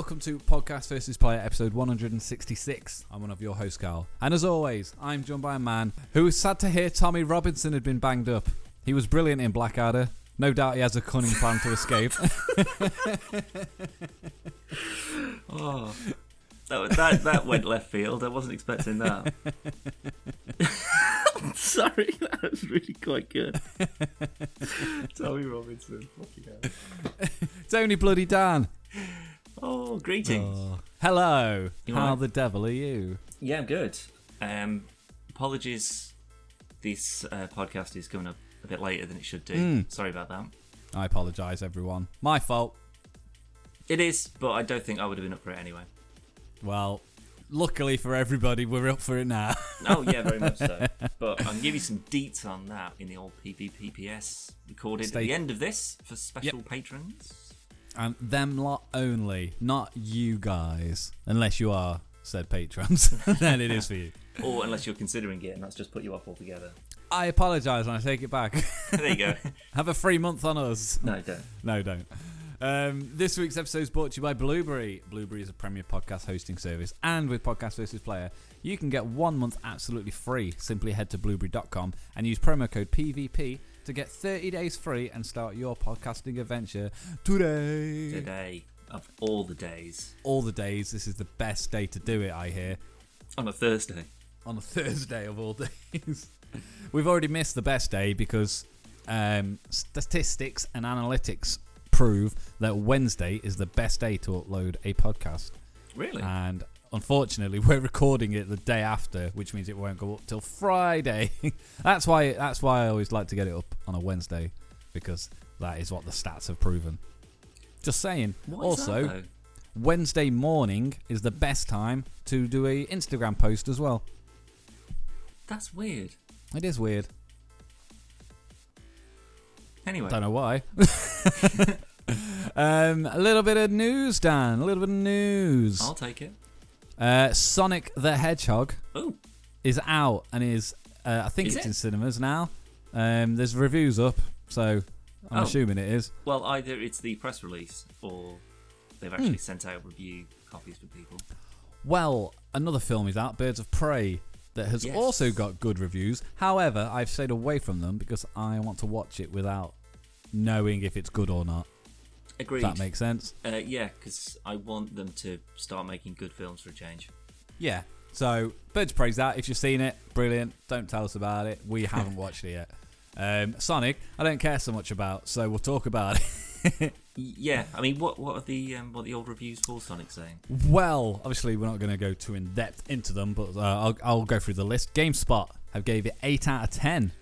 Welcome to Podcast versus Player episode 166. I'm one of your hosts, Carl. And as always, I'm joined by a man who was sad to hear Tommy Robinson had been banged up. He was brilliant in Blackadder. No doubt he has a cunning plan to escape. Oh, that, that that went left field. I wasn't expecting that. Sorry, that was really quite good. Tommy Robinson. Fucking hell. it's only bloody Dan. Oh, greetings. Oh. Hello. You How alright? the devil are you? Yeah, I'm good. Um, apologies. This uh, podcast is coming up a bit later than it should do. Mm. Sorry about that. I apologise, everyone. My fault. It is, but I don't think I would have been up for it anyway. Well, luckily for everybody, we're up for it now. Oh yeah, very much so. But I'll give you some deets on that in the old PvPPS recorded Stay- at the end of this for special patrons. And them lot only, not you guys. Unless you are said patrons, then it is for you. Or unless you're considering it, and that's just put you off altogether. I apologise and I take it back. there you go. Have a free month on us. No, don't. No, don't. Um, this week's episode is brought to you by Blubrry. Blubrry is a premier podcast hosting service, and with Podcast versus Player, you can get one month absolutely free. Simply head to blubrry.com and use promo code PVP to get 30 days free and start your podcasting adventure today. Today, of all the days, All the days, this is the best day to do it, I hear. on a Thursday. on a Thursday of all days. We've already missed the best day because um, statistics and analytics prove that Wednesday is the best day to upload a podcast. Really? And unfortunately, we're recording it the day after, which means it won't go up till Friday. that's why. That's why I always like to get it up on a Wednesday because that is what the stats have proven. Just saying. What also, that. Wednesday morning is the best time to do a Instagram post as well. that's weird. It is weird. Anyway, Don't know why. um, a little bit of news, Dan. A little bit of news. I'll take it. Uh, Sonic the Hedgehog Oh, is out and is. Uh, I think Is it's it? in cinemas now. Um, there's reviews up, so I'm Oh. assuming it is. well, either it's the press release or they've actually sent out review copies for people. Well, another film is out, Birds of Prey, that has Yes. also got good reviews. However, I've stayed away from them because I want to watch it without knowing if it's good or not. Agreed. That makes sense. uh, yeah, because I want them to start making good films for a change. Yeah. So, Birds Prey's out. If you've seen it, brilliant. Don't tell us about it. We haven't watched it yet. Um, Sonic, I don't care so much about, so we'll talk about it. Yeah, I mean, what what are the um, what are the old reviews for Sonic saying? well, obviously, we're not going to go too in depth into them, but uh, I'll, I'll go through the list. GameSpot have gave it eight out of ten.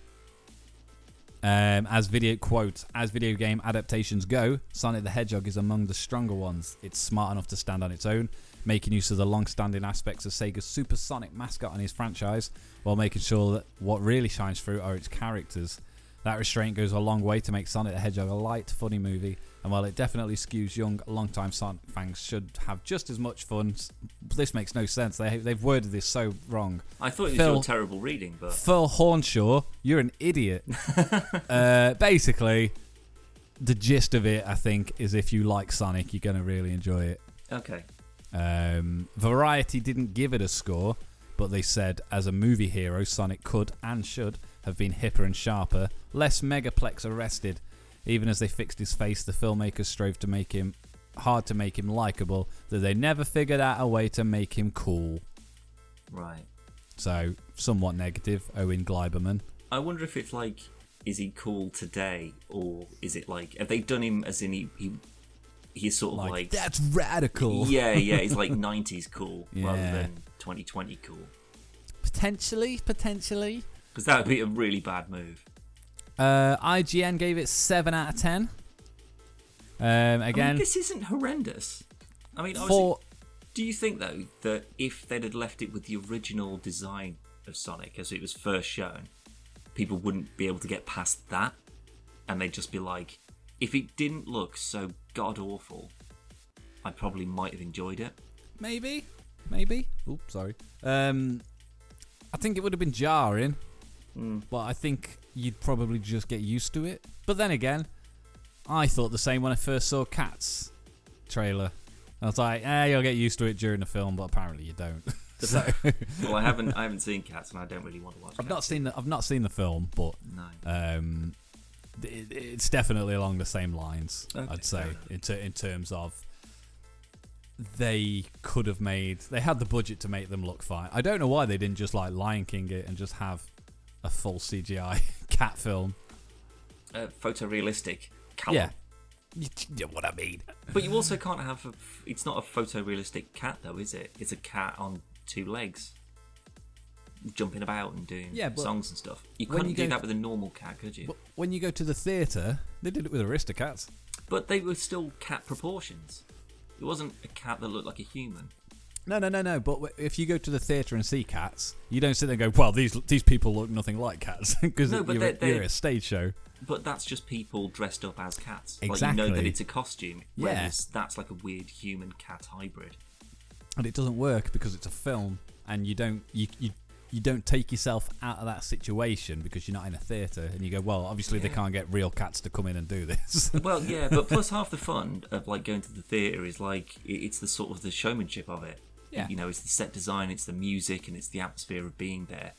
Um, as video quote, as video game adaptations go, Sonic the Hedgehog is among the stronger ones. It's smart enough to stand on its own, making use of the long-standing aspects of Sega's Supersonic mascot and his franchise, while making sure that what really shines through are its characters. That restraint goes a long way to make Sonic the Hedgehog a light, funny movie, and while it definitely skews young, long-time Sonic fans should have just as much fun. This makes no sense. They, they've worded this so wrong. I thought it was Phil- your terrible reading, but Phil Hornshaw, you're an idiot. uh, basically, the gist of it, I think, is if you like Sonic, you're going to really enjoy it. okay. Um, Variety didn't give it a score, but they said as a movie hero, Sonic could and should have been hipper and sharper, less megaplex arrested. Even as they fixed his face, the filmmakers strove to make him hard to make him likable, that they never figured out a way to make him cool. Right. So, somewhat negative, Owen Gleiberman. I wonder if it's like, is he cool today, or is it like, have they done him as in he, he he's sort of Like, like, that's radical. yeah, yeah, he's like '90s cool rather than 2020 cool, Potentially, potentially. because that would be a really bad move. Uh, IGN gave it 7 out of 10. Um, I mean, again, this isn't horrendous. I mean, for do you think though that if they'd had left it with the original design of Sonic as it was first shown, people wouldn't be able to get past that, and they'd just be like, if it didn't look so god awful, I probably might have enjoyed it. maybe, maybe. Oops, sorry. Um, I think it would have been jarring, Mm. but I think you'd probably just get used to it. But then again, I thought the same when I first saw Cats trailer. I was like, eh, you'll get used to it during the film, but apparently you don't. so Well, I haven't I haven't seen Cats, and I don't really want to watch. I've not seen the, I've not seen the film, but No. um, it, it's definitely along the same lines. Okay, I'd say in, ter- in terms of they could have made they had the budget to make them look fine. I don't know why they didn't just like Lion King it and just have a full CGI cat film. Uh, photorealistic. Callum. Yeah, you, know what I mean. But you also can't have a. It's not a photorealistic cat, though, is it? It's a cat on two legs, jumping about and doing Yeah, songs and stuff. You couldn't you do go- that with a normal cat, could you? When you go to the theatre, they did it with Aristocats. But they were still cat proportions. It wasn't a cat that looked like a human. No, no, no, no. But if you go to the theatre and see cats, you don't sit there and go, "Well, these these people look nothing like cats," because No, you're, you're a stage show. But that's just people dressed up as cats. Like you Exactly. know that it's a costume. Yeah. That's like a weird human cat hybrid. and it doesn't work because it's a film and you don't you, you you don't take yourself out of that situation because you're not in a theatre and you go well obviously they can't get real cats to come in and do this Well, yeah, but plus half the fun of like going to the theatre is like it's the sort of the showmanship of it. Yeah. You know, it's the set design, it's the music, and it's the atmosphere of being there.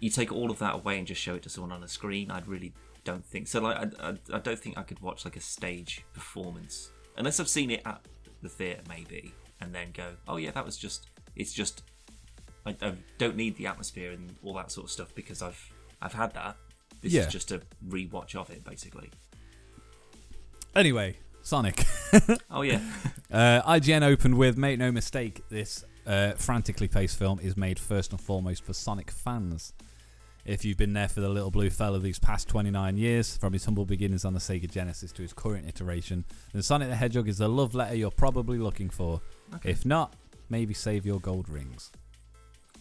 You take all of that away and just show it to someone on a screen. I'd really don't think so. Like, I, I, I don't think I could watch like a stage performance unless I've seen it at the theatre, maybe, and then go, oh yeah, that was just. It's just. I, I don't need the atmosphere and all that sort of stuff because I've I've had that. This Yeah. is just a rewatch of it, basically. anyway sonic Oh yeah. uh, ign opened with make no mistake this uh, frantically paced film is made first and foremost for sonic fans if you've been there for the little blue fella these past 29 years, from his humble beginnings on the Sega Genesis to his current iteration, then Sonic the Hedgehog is the love letter you're probably looking for. Okay. If not, maybe save your gold rings.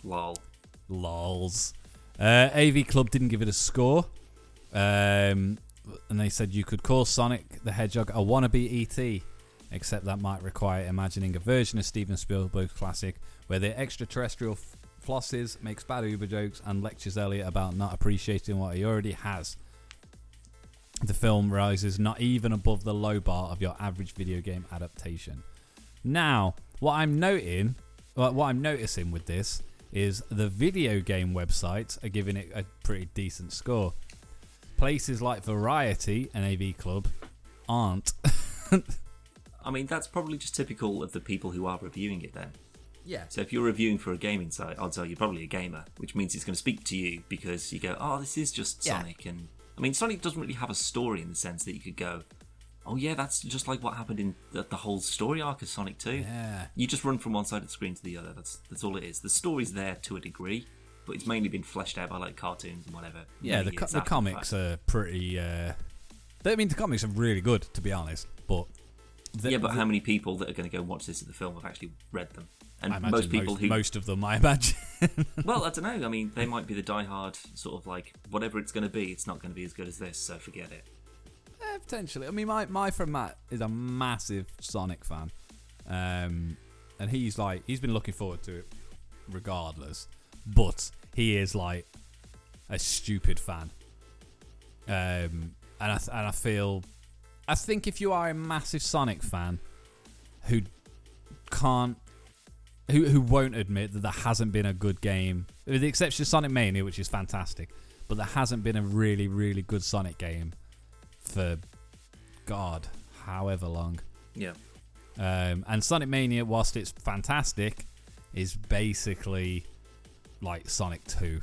Lol. Lols. Uh, AV Club didn't give it a score. Um, and they said you could call Sonic the Hedgehog a wannabe ET, except that might require imagining a version of Steven Spielberg's classic where the extraterrestrial f- flosses, makes bad Uber jokes, and lectures Elliot about not appreciating what he already has. The film rises not even above the low bar of your average video game adaptation. Now, what I'm noting, what what I'm noticing with this is the video game websites are giving it a pretty decent score. Places like Variety and AV Club aren't. I mean, that's probably just typical of the people who are reviewing it then. Yeah. So if you're reviewing for a gaming site, odds are you're probably a gamer, which means it's going to speak to you because you go, oh, this is just Yeah. Sonic. And I mean, Sonic doesn't really have a story in the sense that you could go, oh, yeah, that's just like what happened in the, the whole story arc of Sonic 2. Yeah. You just run from one side of the screen to the other. That's that's all it is. The story's there to a degree, but it's mainly been fleshed out by like cartoons and whatever. Yeah, the, co- the comics are pretty. Uh, I mean, the comics are really good, to be honest. But the, yeah, but the- how many people that are going to go watch this at the film have actually read them? And I imagine most people who most of them, I imagine. Well, I don't know. I mean, they might be the diehard sort of like whatever it's going to be. It's not going to be as good as this, so forget it. Eh, potentially. I mean, my my friend Matt is a massive Sonic fan, um, and he's like he's been looking forward to it regardless. But he is like a stupid fan, um, and I th- and I feel I think if you are a massive Sonic fan who can't who who won't admit that there hasn't been a good game, with the exception of Sonic Mania, which is fantastic, but there hasn't been a really really good Sonic game for God, however long. Yeah. Um, and Sonic Mania, whilst it's fantastic, is basically like Sonic 2,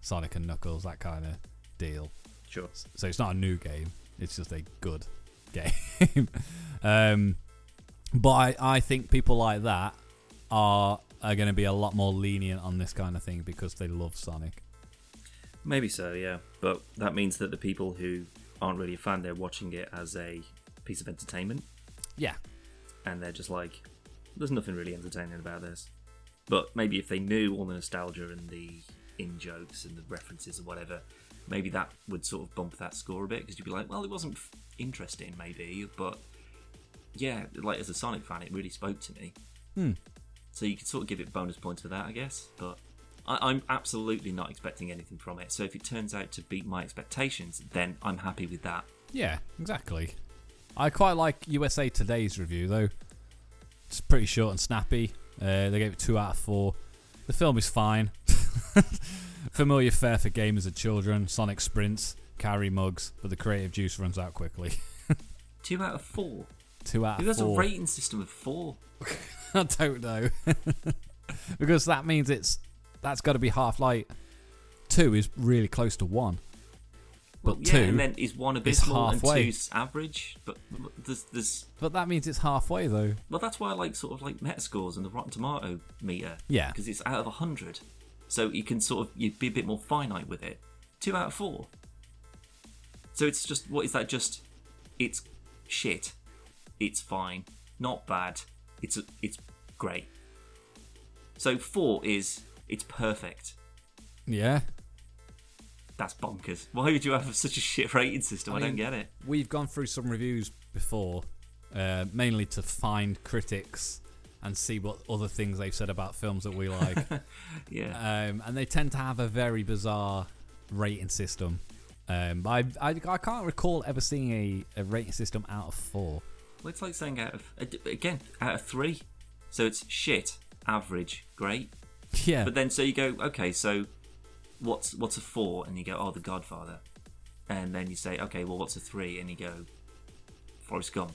Sonic and Knuckles, that kind of deal. Sure. So it's not a new game, it's just a good game. um, but I, I think people like that are are going to be a lot more lenient on this kind of thing because they love Sonic. Maybe so, yeah. But that means that the people who aren't really a fan, they're watching it as a piece of entertainment, Yeah, and they're just like, "There's nothing really entertaining about this." But maybe if they knew all the nostalgia and the in jokes and the references and whatever, maybe that would sort of bump that score a bit because you'd be like, "Well, it wasn't f- interesting, maybe, but yeah, like as a Sonic fan, it really spoke to me." Hmm. So you could sort of give it bonus points for that, I guess. But I, I'm absolutely not expecting anything from it. So if it turns out to beat my expectations, then I'm happy with that. Yeah, exactly. I quite like USA Today's review though. It's pretty short and snappy. Uh, they gave it two out of four. The film is fine. Familiar fare for gamers and children. Sonic sprints, Carrey mugs, but the creative juice runs out quickly. Two out of four. two out Who has a rating system of four? I don't know. because that means it's that's got to be Half Light. Two is really close to one. Well, But yeah, two and then is one abysmal and two's average. But there's, there's But that means it's halfway though. well, that's why I like sort of like Metascores and the Rotten Tomato meter. Yeah. because it's out of hundred, so you can sort of you'd be a bit more finite with it. Two out of four. So it's just what is that? Just it's shit. It's fine, not bad. It's it's great. So four is it's perfect. Yeah. That's bonkers. Why would you have such a shit rating system? I, I don't get it. We've gone through some reviews before, uh, mainly to find critics and see what other things they've said about films that we like. Yeah. um, and they tend to have a very bizarre rating system. Um, I, I, I can't recall ever seeing a, a rating system out of four. Well, it's like saying out of again out of three, so it's shit, average, great. Yeah. But then so you go, okay, so what's what's a four? And you go, oh, The Godfather. And then you say, okay, well, what's a three? And you go, Forrest Gump.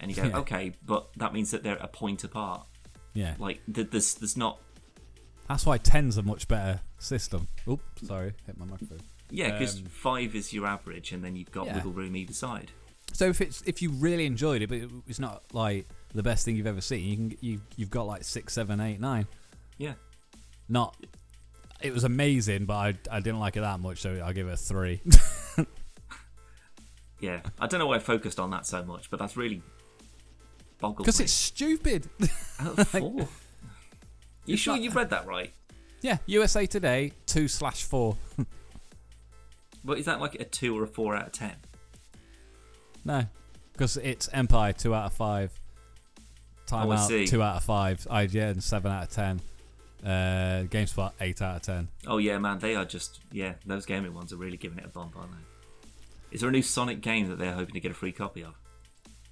And you go, Yeah. okay, but that means that they're a point apart. yeah. Like th- there's there's not. That's why 10's a much better system. Oops, sorry, hit my microphone. Yeah, because Um, five is your average, and then you've got Yeah. wiggle room either side. So if it's if you really enjoyed it, but it's not like the best thing you've ever seen, you can you you've got like six, seven, eight, nine. Yeah. Not. It was amazing, but I, I didn't like it that much, so I'll give it a three. Yeah, I don't know why I focused on that so much, but that's really boggles Because it's stupid. Oh, out of four. you sure not- you've read that right? yeah, USA Today two slash four. But is that like a two or a four out of ten? No, because it's Empire two out of five. Time Oh, out two out of five. IGN seven out of ten. Uh, GameSpot eight out of ten. Oh yeah, man, they are just yeah. Those gaming ones are really giving it a bump, aren't they? Is there a new Sonic game that they're hoping to get a free copy of?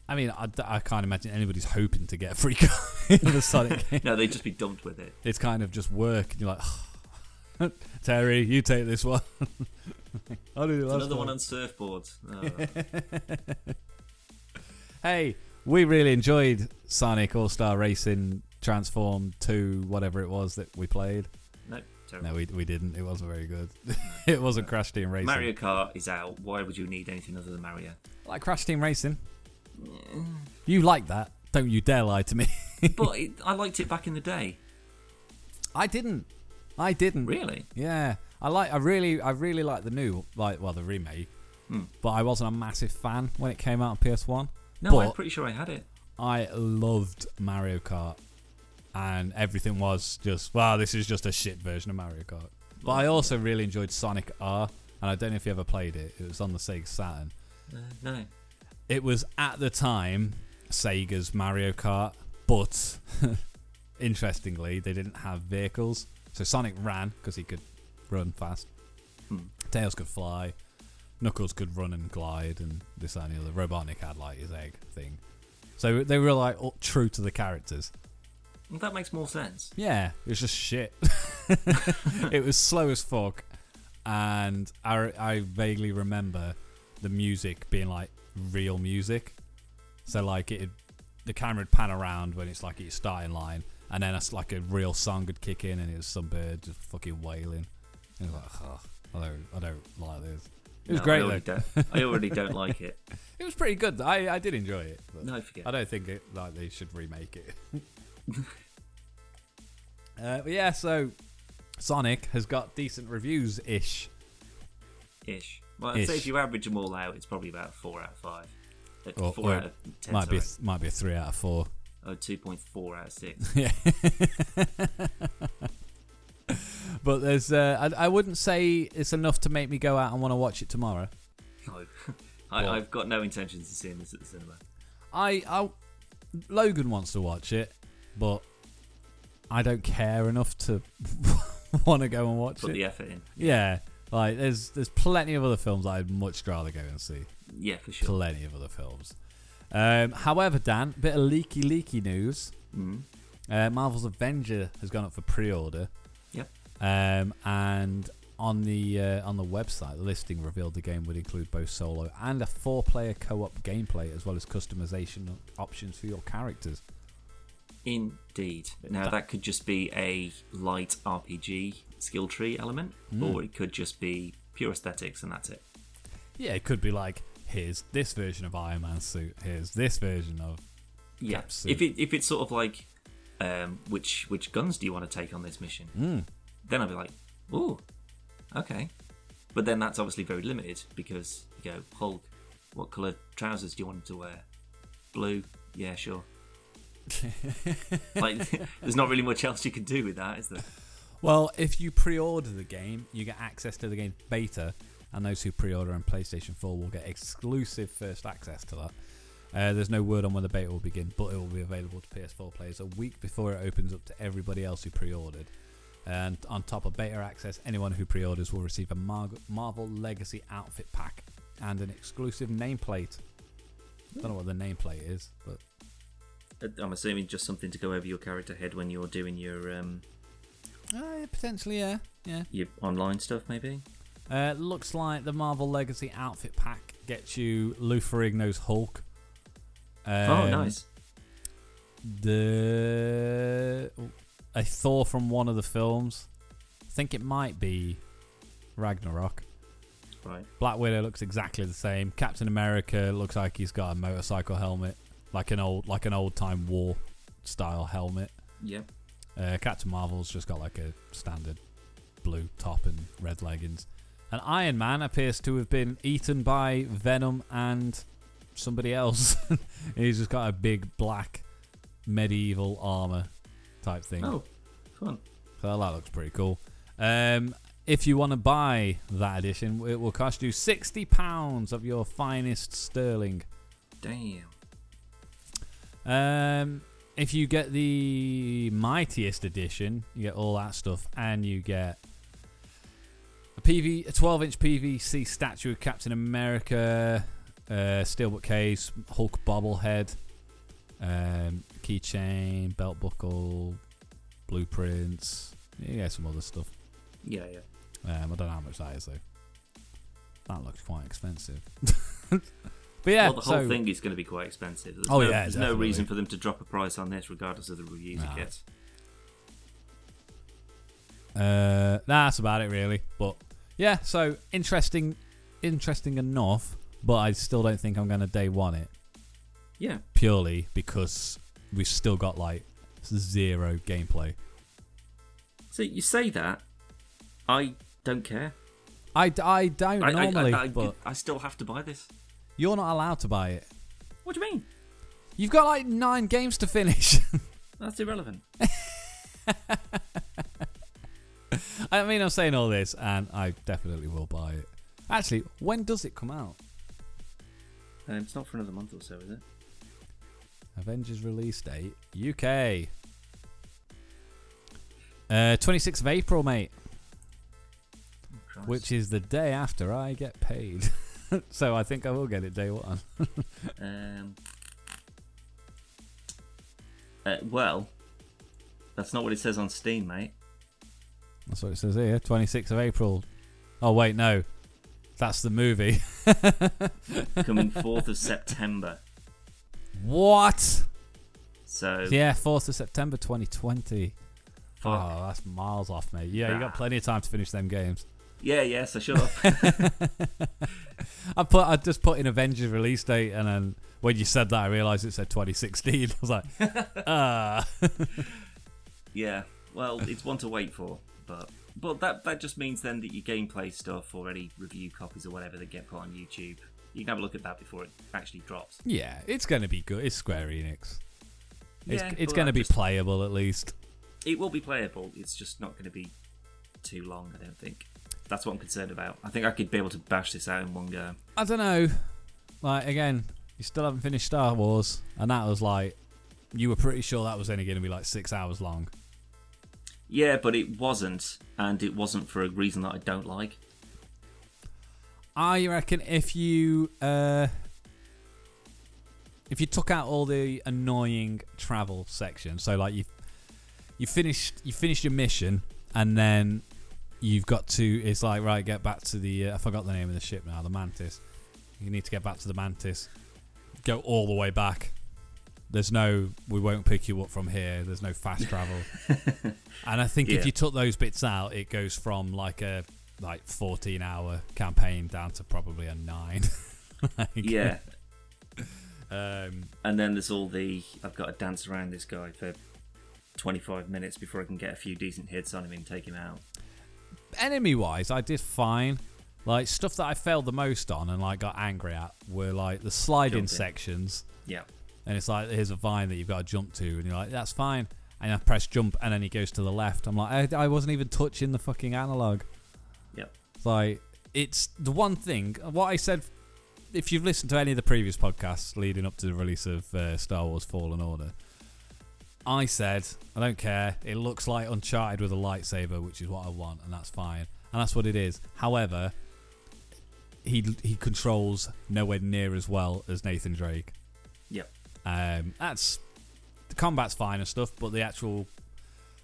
I mean, I, I can't imagine anybody's hoping to get a free copy of a Sonic game. No, they'd just be dumped with it. It's kind of just work, and you're like, Terry, you take this one. I'll do the another one on surfboards. Oh. Hey, we really enjoyed Sonic All Star Racing Transform to whatever it was that we played. no, terrible. No, we, we didn't. It wasn't very good. it wasn't Crash Team Racing. Mario Kart is out. Why would you need anything other than Mario? Like Crash Team Racing. You like that. Don't you dare lie to me. but it, I liked it back in the day. I didn't. I didn't. Really? Yeah. I like I really I really like the new like well the remake. Hmm. But I wasn't a massive fan when it came out on PS1. No, I'm pretty sure I had it. I loved Mario Kart, and everything was just wow. This is just a shit version of Mario Kart. But I also really enjoyed Sonic R, and I don't know if you ever played it. It was on the Sega Saturn. Uh, no. It was at the time Sega's Mario Kart, but interestingly, they didn't have vehicles. So Sonic ran because he could run fast. Hmm. Tails could fly. Knuckles could run and glide, and this and the other. Robotnik had like his egg thing. So they were like all true to the characters. Well, that makes more sense. Yeah, it was just shit. it was slow as fuck, and I, I vaguely remember the music being like real music. So like it, the camera would pan around when it's like at your starting line, and then it's like a real song would kick in, and it was some bird just fucking wailing. And it was like, oh, I don't, I don't like this. It was No, great I already, though. don't, I already don't like it. It was pretty good. I, I did enjoy it. But No, forget. I don't think it, like they should remake it. uh, but yeah, so Sonic has got decent reviews ish. Ish. Well, I'd say if you average them all out, it's probably about four out of five. Uh, Or- four or out of ten. Might be a, sorry. might be a three out of four. Oh, 2.4 out of six. Yeah. but there's, uh, I, I wouldn't say it's enough to make me go out and want to watch it tomorrow. No, I, Well- I've got no intentions of seeing this at the cinema. I, I, Logan wants to watch it, but I don't care enough to want to go and watch it. Put it. the effort in. Yeah, like there's there's plenty of other films I'd much rather go and see. Yeah, for sure. Plenty of other films. Um, however, Dan, bit of leaky leaky news. Mm. Uh, Marvel's Avenger has gone up for pre-order. Yep. Um, and on the uh, on the website, the listing revealed the game would include both solo and a four-player co-op gameplay, as well as customization options for your characters. Indeed. Now That- could just be a light RPG skill tree element, or it could just be pure aesthetics and that's it. Yeah, it could be like, here's this version of Iron Man's suit. Here's this version of. Yeah. If it if it's sort of like, um, which which guns do you want to take on this mission? Mm. Then I'd be like, ooh, okay. But then that's obviously very limited because you go Hulk. What colour trousers do you want him to wear? Blue. Yeah, sure. like, there's not really much else you can do with that, is there? Well, if you pre-order the game, you get access to the game beta, and those who pre-order on PlayStation 4 will get exclusive first access to that. Uh, there's no word on when the beta will begin, but it will be available to PS4 players a week before it opens up to everybody else who pre-ordered. And on top of beta access, anyone who pre-orders will receive a Mar- Marvel Legacy outfit pack and an exclusive nameplate. I don't know what the nameplate is, but I'm assuming just something to go over your character head when you're doing your um, uh, potentially, yeah, yeah. your online stuff, maybe. Uh, looks like the Marvel Legacy outfit pack gets you Lou Ferrigno's Hulk. Um, oh, nice. The a Thor from one of the films. I think it might be Ragnarok. Right. Black Widow looks exactly the same. Captain America looks like he's got a motorcycle helmet, like an old like an old time war style helmet. Yep. Uh, Captain Marvel's just got like a standard blue top and red leggings. And Iron Man appears to have been eaten by Venom and somebody else. He's just got a big black medieval armor type thing. Oh, fun. So that looks pretty cool. Um, if you want to buy that edition, it will cost you sixty pounds of your finest sterling. Damn. Um, if you get the mightiest edition, you get all that stuff, and you get a PV, a 12-inch PVC statue of Captain America, uh, steelbook case, Hulk bobblehead, um, keychain, belt buckle, blueprints. You get some other stuff. Yeah, yeah. Um, I don't know how much that is though. That looks quite expensive. but yeah, well, the whole so- thing is going to be quite expensive. There's Oh, no, yeah, there's no reason for them to drop a price on this, regardless of the reviews Nah. it gets. Uh, that's about it really. But yeah, so interesting, interesting enough. But I still don't think I'm going to day one it Yeah. purely because we've still got like zero gameplay. So you say that, I don't care. I, I don't I- normally, I, I, but I still have to buy this. You're not allowed to buy it. What do you mean? You've got like nine games to finish. That's irrelevant. I mean, I'm saying all this, and I definitely will buy it. Actually, when does it come out? Um, it's not for another month or so, is it? Avengers release date UK. Uh, 26th of April, mate, Christ. which is the day after I get paid. so I think I will get it day one. Um, uh, well, that's not what it says on Steam, mate. That's what it says here. 26th of April. Oh wait, no, that's the movie. Coming 4th of September. what? So, Yeah, 4th of September 2020. fuck. Oh, that's miles off, mate. Yeah, you got Ah. plenty of time to finish them games. Yeah, yes, I should have. I put I just put in Avengers release date, and then when you said that, I realised it said 2016. I was like, ah. yeah, well, it's one to wait for, but but that that just means then that your gameplay stuff or any review copies or whatever that get put on YouTube, you can have a look at that before it actually drops. yeah, it's going to be good. It's Square Enix. It's, Yeah, it's going to be just- playable at least. It will be playable. It's just not going to be too long. I don't think. That's what I'm concerned about. I think I could be able to bash this out in one go. I don't know. Like again, you still haven't finished Star Wars, and that was like you were pretty sure that was only going to be like six hours long. Yeah, but it wasn't, and it wasn't for a reason that I don't like. I reckon if you uh, if you took out all the annoying travel sections, so like you you finished you finished your mission and then you've got to it's like right get back to the uh, I forgot the name of the ship now the Mantis. You need to get back to the Mantis. Go all the way back. There's no we won't pick you up from here. There's no fast travel. and I think Yeah. if you took those bits out, it goes from like a like 14 hour campaign down to probably a 9. Like, Yeah, Um, and then there's all the I've got to dance around this guy for 25 minutes before I can get a few decent hits on him and take him out. Enemy wise, I did fine. Like stuff that I failed the most on and like got angry at were like the sliding Jumping. sections, Yeah, and it's like here's a vine that you've got to jump to, and you're like that's fine, and I press jump, and then he goes to the left. I'm like I, I wasn't even touching the fucking analog. Yep. It's like it's the one thing. What I said, if you've listened to any of the previous podcasts leading up to the release of uh, Star Wars Fallen Order, I said I don't care. It looks like Uncharted with a lightsaber, which is what I want, and that's fine, and that's what it is. However, he he controls nowhere near as well as Nathan Drake. Yep. Um, that's the combat's fine and stuff, but the actual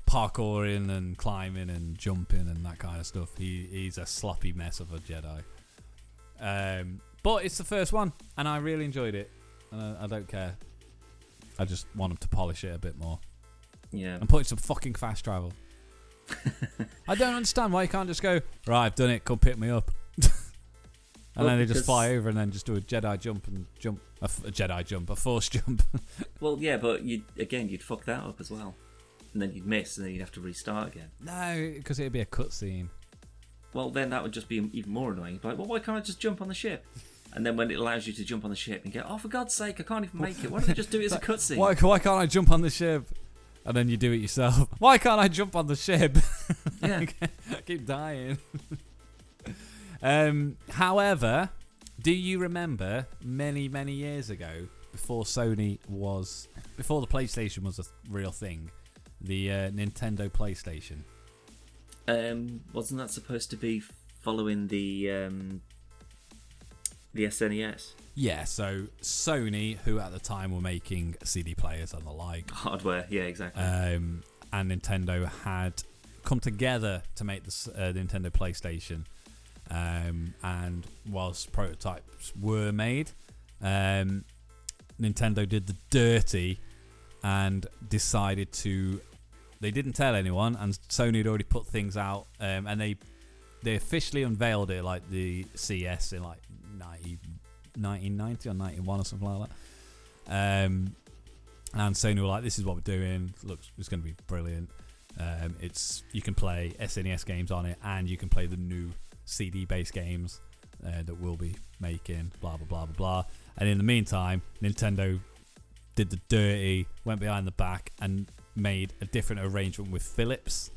parkouring and climbing and jumping and that kind of stuff, he he's a sloppy mess of a Jedi. Um, but it's the first one, and I really enjoyed it, and I, I don't care. I just want them to polish it a bit more yeah. and put in some fucking fast travel. I don't understand why you can't just go right. I've done it. Come pick me up. and Well, then they just fly over and then just do a Jedi jump and jump a, f- a Jedi jump, a Force jump. Well, yeah, but you again you'd fuck that up as well, and then you'd miss, and then you'd have to restart again. no, because it'd be a cutscene. Well, then that would just be even more annoying. Like, well, why can't I just jump on the ship? And then when it allows you to jump on the ship and go, oh, for God's sake, I can't even make it. Why don't they just do it as a cutscene? Why, why can't I jump on the ship? And then you do it yourself. Why can't I jump on the ship? Yeah. I keep dying. um, however, do you remember many, many years ago, before Sony was, before the PlayStation was a real thing, the uh, Nintendo PlayStation? Um, wasn't that supposed to be following the um, the SNES Yeah, so Sony, who at the time were making CD players and the like, hardware? Yeah, exactly. um, and Nintendo had come together to make the uh, Nintendo PlayStation. Um, and whilst prototypes were made, um, Nintendo did the dirty and decided to. They didn't tell anyone, and Sony had already put things out, um, and they they officially unveiled it like the CS in like 90, 1990 or 91 or something like that. Um, and Sony were like, "This is what we're doing. Looks, it's going to be brilliant. Um, it's you can play SNES games on it, and you can play the new CD-based games uh, that we'll be making. Blah blah blah blah blah. And in the meantime, Nintendo did the dirty, went behind the back, and made a different arrangement with Philips,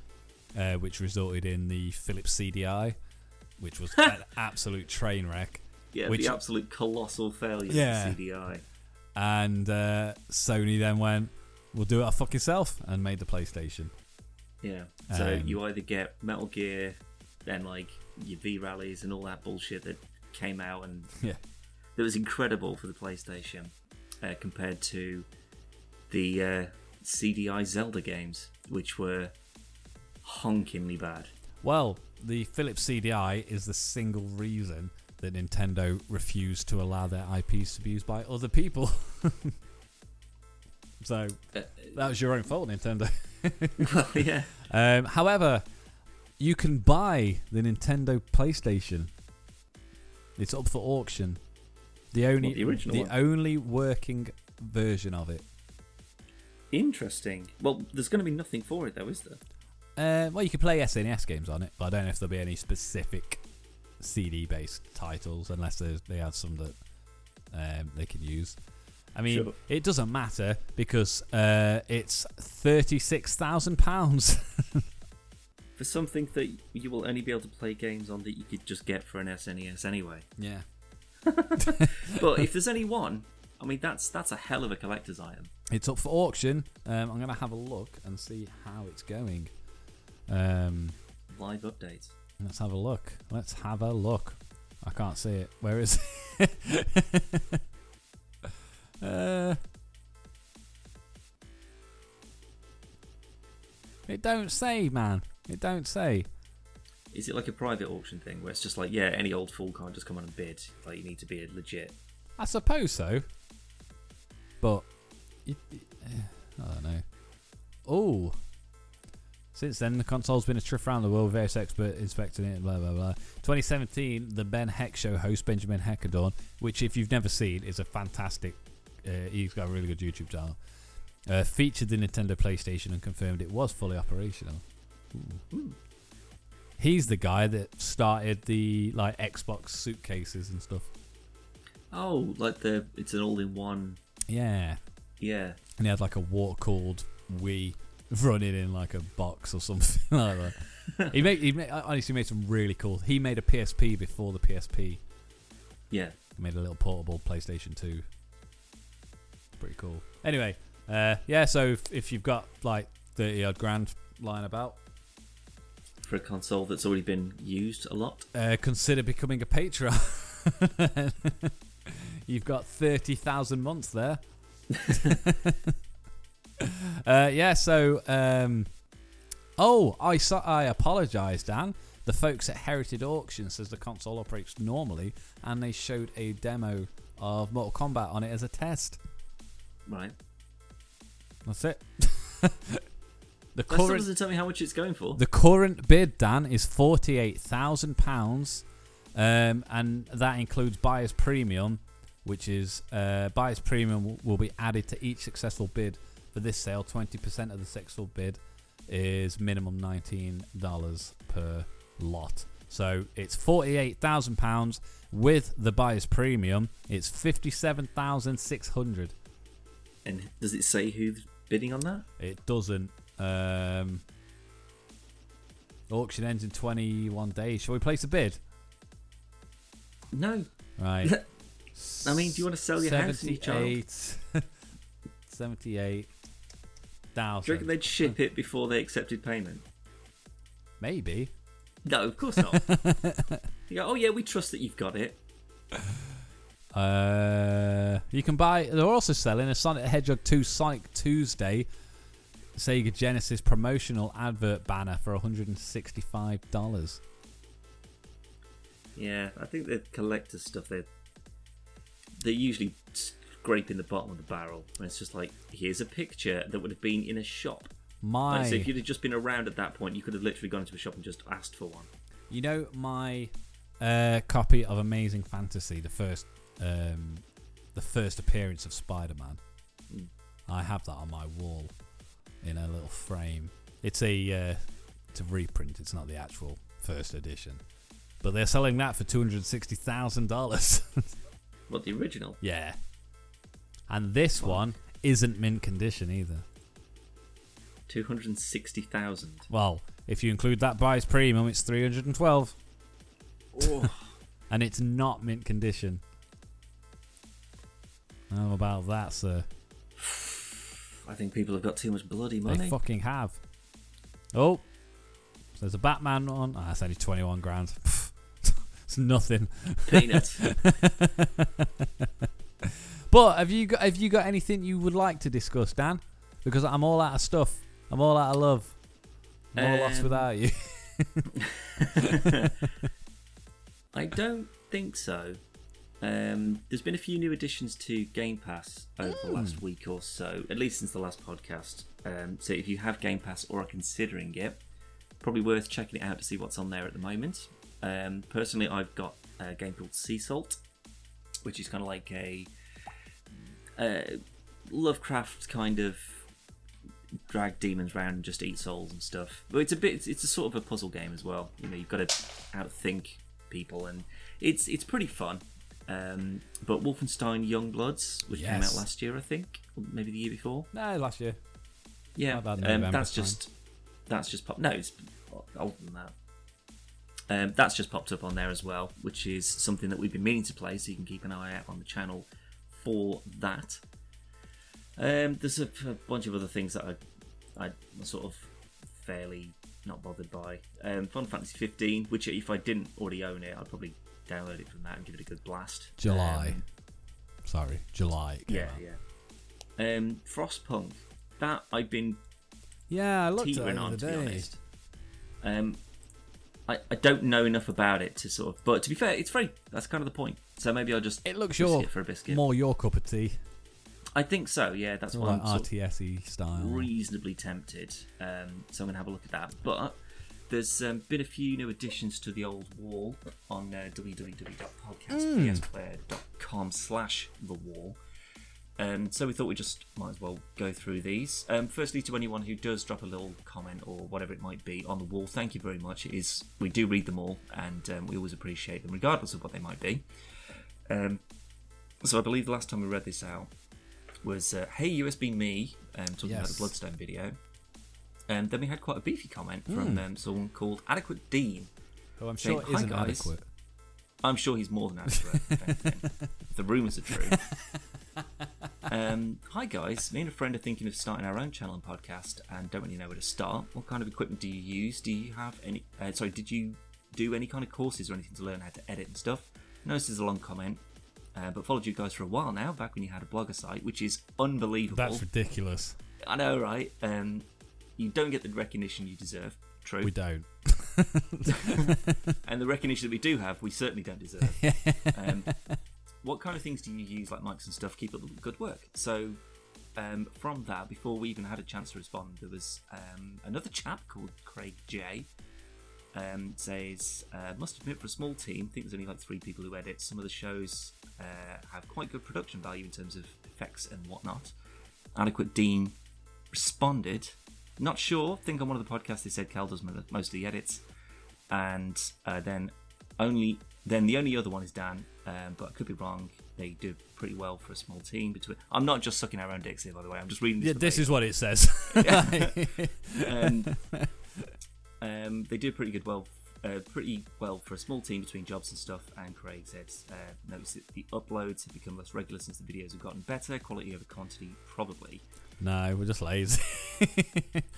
uh, which resulted in the Philips CDI, which was an absolute train wreck. Yeah, which- the absolute colossal failure Yeah. CDI. And uh, Sony then went, "We'll do it our fucking self," and made the PlayStation. Yeah. So Um, you either get Metal Gear, then like your V rallies and all that bullshit that came out and Yeah. that was incredible for the PlayStation uh, compared to the uh, CDI Zelda games, which were honkingly bad. Well, the Philips CDI is the single reason that Nintendo refused to allow their IPs to be used by other people. so that was your own fault, Nintendo. well, yeah. Um, however, you can buy the Nintendo PlayStation. It's up for auction. The only What, the original one? only working version of it. Interesting. Well, there's going to be nothing for it though, is there? Uh, well, you can play SNES games on it, but I don't know if there'll be any specific CD-based titles, unless there's, they have some that um, they can use. I mean, Sure. it doesn't matter because uh, it's thirty-six thousand pounds. For something that you will only be able to play games on that you could just get for an SNES anyway. yeah, But if there's any one, I mean, that's that's a hell of a collector's item. it's up for auction. Um, I'm going to have a look and see how it's going. Um, Live updates. Let's have a look. Let's have a look. I can't see it. Where is it? uh, it don't say, man. It don't say. Is it like a private auction thing where it's just like, yeah, any old fool can't just come on and bid? Like, you need to be legit. I suppose so. But, I don't know. Oh, since then, the console's been a trip around the world, various experts inspecting it, blah, blah, blah. 2017, the Ben Heck Show host, Benjamin Heckendorn, which, if you've never seen, is a fantastic. Uh, he's got a really good YouTube channel. Uh, featured the Nintendo PlayStation and confirmed it was fully operational. Ooh. He's the guy that started the like Xbox suitcases and stuff. Oh, like the it's an all-in-one. Yeah, Yeah. and he had like a water cooled Wii running in like a box or something like that. he made, he made, honestly made some really cool. He made a PSP before the PSP. Yeah. He made a little portable PlayStation Two. Pretty cool. Anyway, uh, yeah. So if, if you've got like thirty odd grand lying about, For a console that's already been used a lot. uh, consider becoming a patron. You've got 30,000 months there. uh, yeah, so. Um, oh, I, so- I apologise, Dan. The folks at Heritage Auction says the console operates normally, and they showed a demo of Mortal Kombat on it as a test. Right. That's it. the That current doesn't tell me how much it's going for. The current bid, Dan, is forty-eight thousand pounds, um, and that includes buyer's premium, which is uh, buyer's premium will, will be added to each successful bid for this sale, 20% of the sextuple bid is minimum $19 per lot. So it's £48,000 with the buyer's premium. It's 57600 And does it say who's bidding on that? It doesn't. Um, auction ends in 21 days. Shall we place a bid? No. Right. I mean, do you want to sell your 78, house? 78. 78 thousand. Do you reckon they'd ship it before they accepted payment? Maybe. No, of course not. you go, oh yeah, we trust that you've got it. Uh, you can buy. They're also selling a Sonic Hedgehog 2 Sonic Tuesday Sega Genesis promotional advert banner for $165. Yeah, I think the collector stuff they they usually scraping the bottom of the barrel. And it's just like, here's a picture that would have been in a shop. My, Like, so if you'd have just been around at that point, you could have literally gone into a shop and just asked for one. You know my uh, copy of Amazing Fantasy, the first, um, the first appearance of Spider-Man. Mm. I have that on my wall in a little frame. It's a uh, it's a reprint. It's not the actual first edition, but they're selling that for two hundred sixty thousand dollars. What the original? yeah, and this one isn't mint condition either. Two hundred and sixty thousand. Well, if you include that buyer's premium, it's three hundred and twelve, Oh, and it's not mint condition. How about that, sir? I think people have got too much bloody money. They fucking have. Oh, there's a Batman on. Ah, that's only twenty-one grand. it's nothing. Peanuts. But have you got have you got anything you would like to discuss, Dan? Because I'm all out of stuff. I'm all out of love. I'm all lost Um, without you. I don't think so. Um, there's been a few new additions to Game Pass over the last week or so, at least since the last podcast. Um, so if you have Game Pass or are considering it, probably worth checking it out to see what's on there at the moment. Um, personally, I've got a game called Sea Salt, which is kind of like a uh, Lovecraft kind of drag demons around and just eat souls and stuff. But it's a bit, it's, it's a sort of a puzzle game as well. You know, you've got to outthink people, and it's it's pretty fun. Um, but Wolfenstein Youngbloods, which came out last year, I think, or maybe the year before. no, last year. Yeah, um, that's time. just that's just popped. No, it's older than that. Um, that's just popped up on there as well, which is something that we've been meaning to play. So you can keep an eye out on the channel for that. Um, there's a, a bunch of other things that I, I sort of fairly not bothered by. Um, Final Fantasy 15, which if I didn't already own it, I'd probably download it from that and give it a good blast. July. Um, Sorry, July. yeah, out. yeah. Um, Frostpunk. That I've been Yeah, I looked at it teetering the on, other to be day. honest. Um, I, I don't know enough about it to sort of, but to be fair, it's free. That's kind of the point. So maybe I'll just It looks your for a biscuit. more your cup of tea, I think so. Yeah, that's why like I'm RTSE style. reasonably tempted. Um, so I'm going to have a look at that. But there's um, been a few new additions to the old wall on uh, www.podcastvsplayer.com slash the wall. Um, so we thought we just might as well go through these. Um, firstly, to anyone who does drop a little comment or whatever it might be on the wall, thank you very much. It is we do read them all, and um, we always appreciate them, regardless of what they might be. Um, so I believe the last time we read this out was uh, "Hey USB me," um, talking about the Bloodstone video. And then we had quite a beefy comment from um, someone called Adequate Dean. Who I'm saying, sure "Hi, isn't guys." adequate. I'm sure he's more than adequate. if anything, if the rumours are true. Um, hi guys, me and a friend are thinking of starting our own channel and podcast, and don't really know where to start. What kind of equipment do you use? Do you have any? Uh, sorry, did you do any kind of courses or anything to learn how to edit and stuff? Know this is a long comment, uh, but followed you guys for a while now. Back when you had a blogger site, which is unbelievable. That's ridiculous. I know, right? Um, you don't get the recognition you deserve. True. We don't. and the recognition that we do have, we certainly don't deserve. um, what kind of things do you use, like mics and stuff, keep up the good work? So, um, from that, before we even had a chance to respond, there was um, another chap called Craig J. Um, says, uh, must admit, for a small team, I think there's only like three people who edit. Some of the shows uh, have quite good production value in terms of effects and whatnot. Adequate Dean responded, not sure. think on one of the podcasts they said Cal does mo- most of the edits and uh, then only then the only other one is Dan, um, but I could be wrong. They do pretty well for a small team. Between I'm not just sucking our own dicks here, by the way. I'm just reading. This Yeah, this is what it says. um, um, they do pretty good well, uh, pretty well for a small team between jobs and stuff. And Craig said, uh, notice that the uploads have become less regular since the videos have gotten better. Quality over quantity, probably. no, we're just lazy.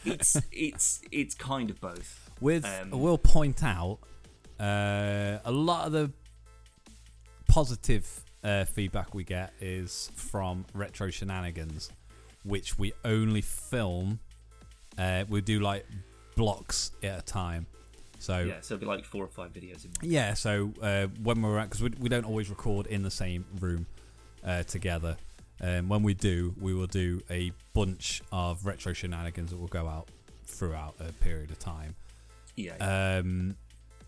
It's it's it's kind of both. With Um, I will point out uh, a lot of the positive uh, feedback we get is from retro shenanigans, which we only film. Uh, we do like blocks at a time. So Yeah, so it'll be like four or five videos in one. Yeah, so uh, when we're at, because we, we don't always record in the same room uh, together. Um, when we do, we will do a bunch of retro shenanigans that will go out throughout a period of time. Yeah, yeah. Um,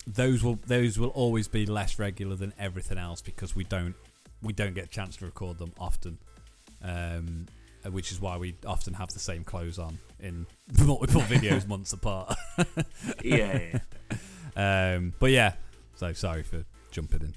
those will those will always be less regular than everything else because we don't we don't get a chance to record them often. Um, which is why we often have the same clothes on in multiple videos months apart. yeah, yeah. Um, but yeah, so sorry for jumping in.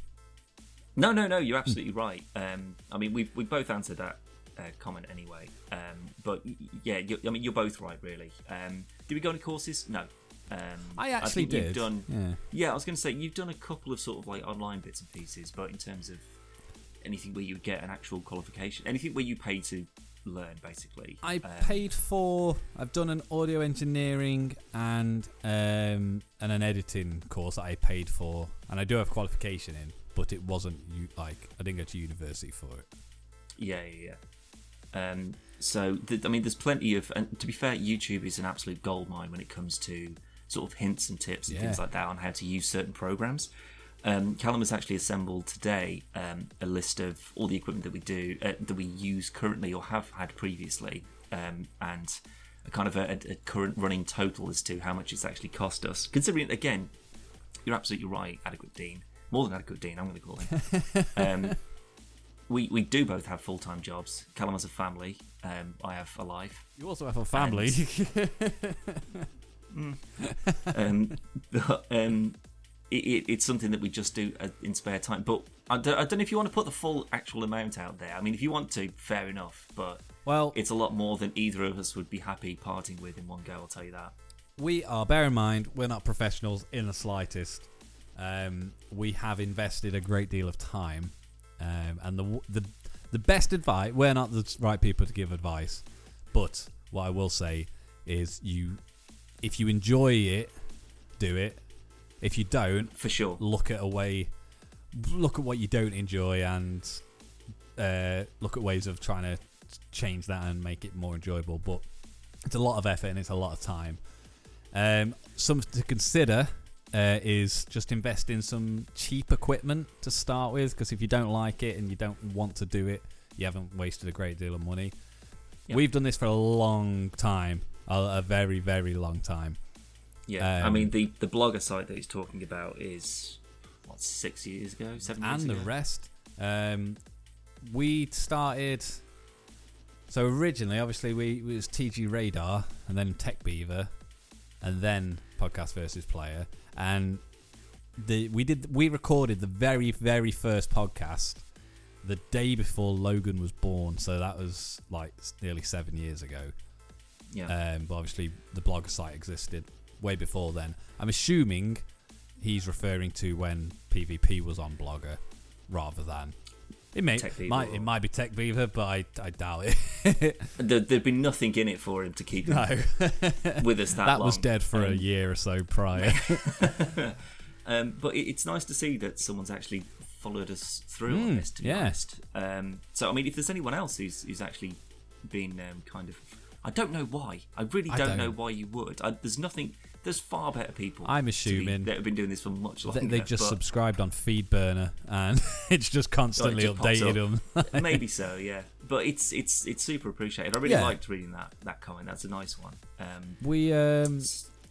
No, no, no. You're absolutely right. Um, I mean, we we both answered that uh, comment anyway. Um, but yeah, you, I mean, you're both right, really. Um, did we go any courses? No. Um, I actually think did. You've done. Yeah. Yeah, I was going to say you've done a couple of sort of like online bits and pieces, but in terms of anything where you would get an actual qualification, anything where you pay to learn, basically. I um, paid for. I've done an audio engineering and um, and an editing course that I paid for, and I do have qualification in, but it wasn't u- like I didn't go to university for it. Yeah, yeah, yeah. Um, so, th- I mean, there's plenty of, and to be fair, YouTube is an absolute gold mine when it comes to sort of hints and tips and Yeah. things like that on how to use certain programs. Um, Callum has actually assembled today um, a list of all the equipment that we do, uh, that we use currently or have had previously, um, and a kind of a, a current running total as to how much it's actually cost us. Considering, again, you're absolutely right, Adequate Dean. More than Adequate Dean, I'm going to call him. um, we, we do both have full time jobs. Callum has a family. Um, I have a life. You also have a family. Um, but, um, it, it, it's something that we just do uh, in spare time. But I don't, I don't know if you want to put the full actual amount out there. I mean, if you want to, fair enough. But well, it's a lot more than either of us would be happy parting with in one go. I'll tell you that. we are. Bear in mind, we're not professionals in the slightest. Um, we have invested a great deal of time, um, and the the the best advice. We're not the right people to give advice, but what I will say is, you, if you enjoy it, do it. If you don't, For sure. look at a way, look at what you don't enjoy, and uh, look at ways of trying to change that and make it more enjoyable. But it's a lot of effort and it's a lot of time. Um, something to consider uh, is just invest in some cheap equipment to start with, because if you don't like it and you don't want to do it, you haven't wasted a great deal of money. Yep. We've done this for a long time, a, a very, very long time. Yeah, I Um, mean the the blogger site that he's talking about is what six years ago, seven years ago, and the ago. rest. Um, we started. So originally, obviously, we it was TG Radar, and then Tech Beaver, and then Podcast versus Player, and the we did we recorded the very very first podcast the day before Logan was born. So that was like nearly seven years ago. yeah, Um, but obviously, the blogger site existed way before then. I'm assuming he's referring to when PvP was on Blogger, rather than it may might it might be Tech Beaver, but I, I doubt it. there, there'd be nothing in it for him to keep no, with us that, that long. was dead for a Um, year or so prior. Um, but it, it's nice to see that someone's actually followed us through on Mm, this. To be yeah. honest, um, so I mean, if there's anyone else who's who's actually been um, kind of, I don't know why. I really I don't, don't. know why you would. I, there's nothing. There's far better people. I'm to be- assuming that have been doing this for much longer. they just but subscribed on Feedburner, and it's just constantly just pops updated up. them. maybe so, yeah. But it's it's it's super appreciated. I really Yeah. liked reading that that comment. That's a nice one. Um, we um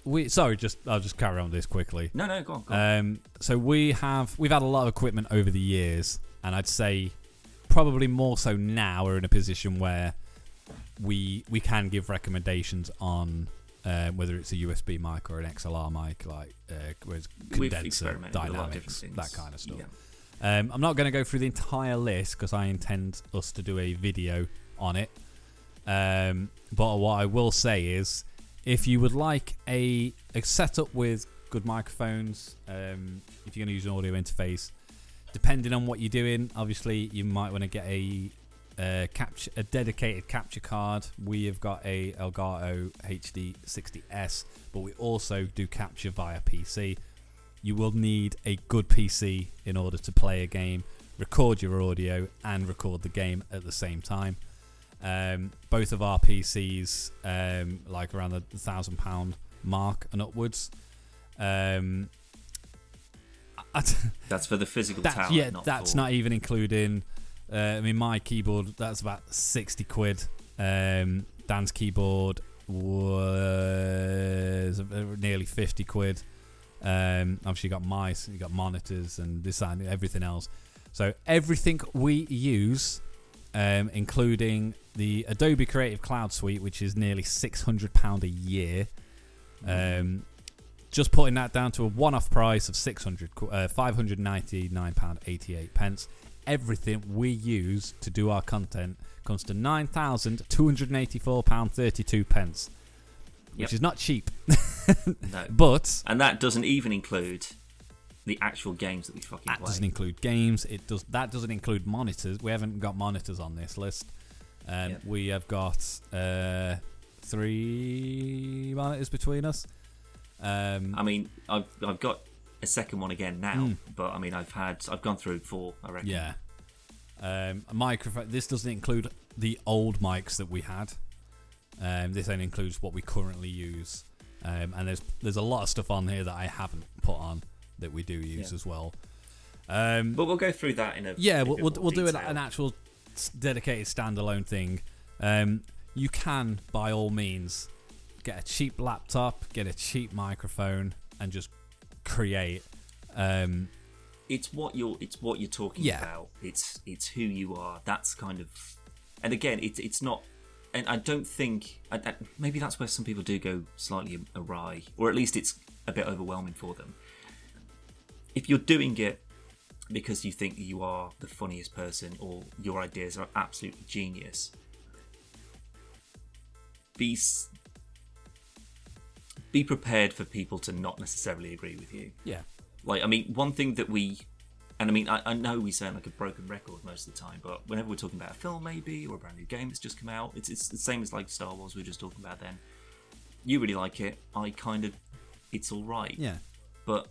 we sorry, just I'll just carry on this quickly. no, no, go on. Go on. Um, so we have we've had a lot of equipment over the years, and I'd say probably more so now we're in a position where we we can give recommendations on uh, whether it's a USB mic or an XLR mic, like uh, whereas condenser, experimented with a lot of different dynamics, that kind of stuff. Yeah. Um, I'm not going to go through the entire list because I intend us to do a video on it. Um, but what I will say is, if you would like a, a setup with good microphones, um, if you're going to use an audio interface, depending on what you're doing, obviously you might want to get a uh, capture a dedicated capture card. We have got a Elgato HD 60s, but we also do capture via PC. You will need a good PC in order to play a game, record your audio, and record the game at the same time. Um, both of our PCs, um, like around the thousand pound mark and upwards. Um, That's for the physical that's talent. yeah, not that's for, not even including. Uh, I mean, my keyboard that's about sixty quid. Um, Dan's keyboard was nearly fifty quid. Um, obviously, you got mice, you got monitors, and this and everything else. So everything we use, um, including the Adobe Creative Cloud Suite, which is nearly six hundred pound a year. Um, just putting that down to a one-off price of 600 uh, 599 pound 88 pence everything we use to do our content comes to 9284 pound 32 pence which Yep. is not cheap No. but And that doesn't even include the actual games that we fucking that play. doesn't include games it does that doesn't include monitors we haven't got monitors on this list um, Yep. we have got uh, three monitors between us um, I mean, I've I've got a second one again now, Mm. but I mean, I've had I've gone through four. I reckon. Yeah. Um, a microphone. This doesn't include the old mics that we had. Um, this only includes what we currently use. Um, and there's there's a lot of stuff on here that I haven't put on that we do use Yeah. as well. Um, But we'll go through that in a yeah, in we'll, bit we'll, we'll do an, an actual dedicated standalone thing. Um, you can, by all means, get a cheap laptop, get a cheap microphone, and just create. Um, It's what you're it's what you're talking Yeah. about. It's it's who you are. That's kind of, and again, it's it's not. And I don't think I, I, maybe that's where some people do go slightly awry, or at least it's a bit overwhelming for them. If you're doing it because you think you are the funniest person or your ideas are absolutely genius, be be prepared for people to not necessarily agree with you. yeah, Like, I mean, one thing that we, and I mean, I, I know we sound like a broken record most of the time, but whenever we're talking about a film, maybe, or a brand new game that's just come out, it's, it's the same as like Star Wars we were just talking about then. You really like it. I kind of, it's all right. yeah. But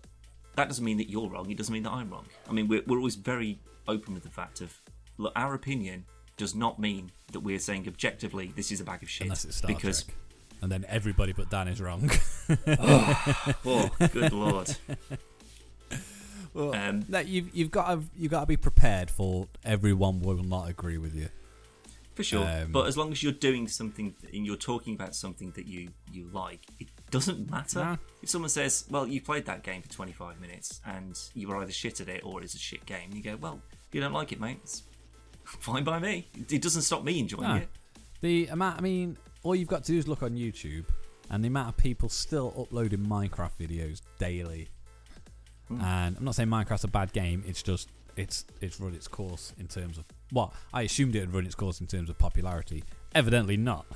that doesn't mean that you're wrong. It doesn't mean that I'm wrong. I mean, we're, we're always very open with the fact of, look, our opinion does not mean that we're saying objectively this is a bag of shit. Unless it's Star because Trek. And then everybody but Dan is wrong. oh, good lord. well, Um, no, you've you've got to you've got to be prepared for everyone will not agree with you. For sure, Um, but as long as you're doing something and you're talking about something that you you like, it doesn't matter. Nah. If someone says, "Well, you played that game for 25 minutes and you were either shit at it or it's a shit game," you go, "Well, if you don't like it, mate, it's fine by me. It doesn't stop me enjoying No. it." The amount, I mean, all you've got to do is look on YouTube, and the amount of people still uploading Minecraft videos daily. Hmm. And I'm not saying Minecraft's a bad game. It's just it's it's run its course in terms of what I assumed it would run its course in terms of popularity. Evidently not.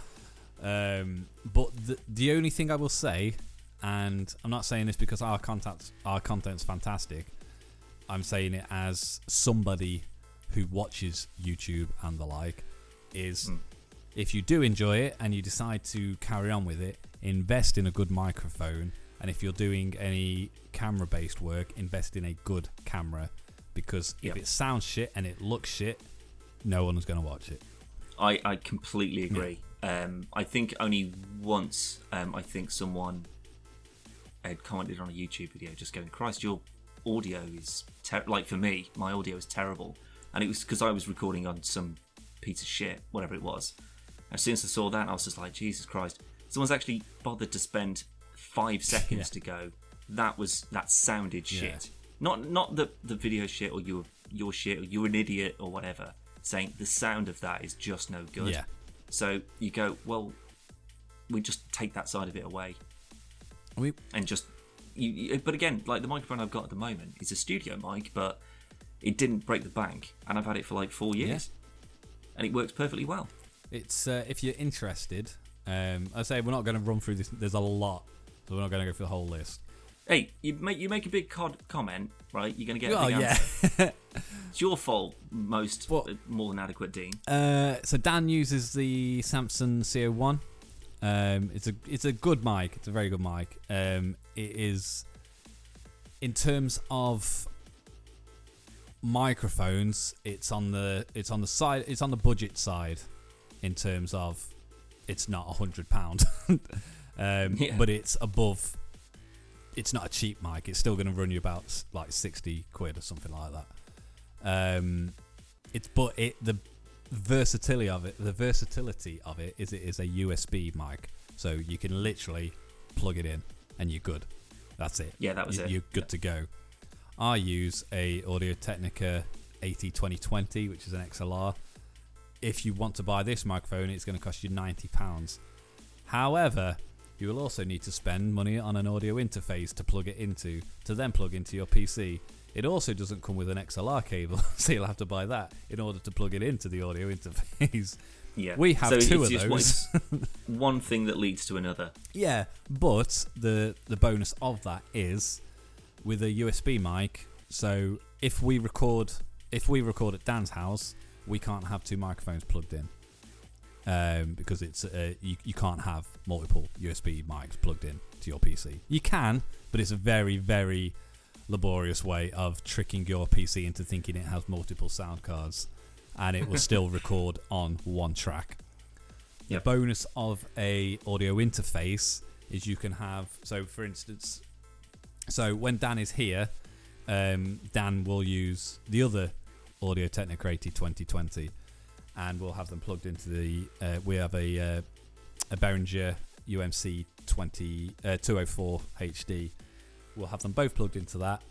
Um, but the the only thing I will say, and I'm not saying this because our content our content's fantastic. I'm saying it as somebody who watches YouTube and the like is Hmm. If you do enjoy it and you decide to carry on with it, invest in a good microphone. And if you're doing any camera based work, invest in a good camera because Yep. if it sounds shit and it looks shit, no one's going to watch it. I, I completely agree. Um, I think only once um, I think someone had commented on a YouTube video just going, Christ, your audio is ter-, like for me, my audio is terrible. And it was because I was recording on some piece of shit, whatever it was. As soon as I saw that, I was just like, Jesus Christ. Someone's actually bothered to spend five seconds Yeah. to go, that was, that sounded Yeah. shit. Not not the, the video shit or you're, you're shit or you're an idiot or whatever. Saying the sound of that is just no good. Yeah. So you go, well, we just take that side of it away We, and just. You, you, but again, like the microphone I've got at the moment is a studio mic, but it didn't break the bank, and I've had it for like four years, and it works perfectly well. It's uh, if you're interested. Um, I say we're not going to run through this. There's a lot, so we're not going to go through the whole list. Hey, you make you make a big cod comment, right? You're going to get a Oh big yeah. answer. It's your fault, most What? uh, more than adequate, Dean. Uh, so Dan uses the Samson C01. Um, it's a it's a good mic. It's a very good mic. Um, it is in terms of microphones. It's on the it's on the side. It's on the budget side in terms of it's not a hundred pound, um, Yeah. but it's above. It's not a cheap mic. It's still going to run you about like sixty quid or something like that. Um, it's but it the versatility of it the versatility of it is it is a USB mic so you can literally plug it in and you're good that's it Yeah, that was You- it. you're good Yeah. to go I use a Audio Technica AT2020 which is an XLR if you want to buy this microphone it's going to cost you 90 pounds however you will also need to spend money on an audio interface to plug it into to then plug into your PC it also doesn't come with an XLR cable, so you'll have to buy that in order to plug it into the audio interface. Yeah, We have so two it's of just those. One, one thing that leads to another. Yeah, but the the bonus of that is with a USB mic. So if we record if we record at Dan's house, we can't have two microphones plugged in um, because it's uh, you, you can't have multiple USB mics plugged in to your PC. You can, but it's a very very laborious way of tricking your PC into thinking it has multiple sound cards, and it will still record on one track. Yep. The bonus of a audio interface is you can have so for instance so when Dan is here um, Dan will use the other Audio Technica AT2020 and we'll have them plugged into the uh, we have a uh, a Behringer UMC 20 uh, 204 HD we'll have them both plugged into that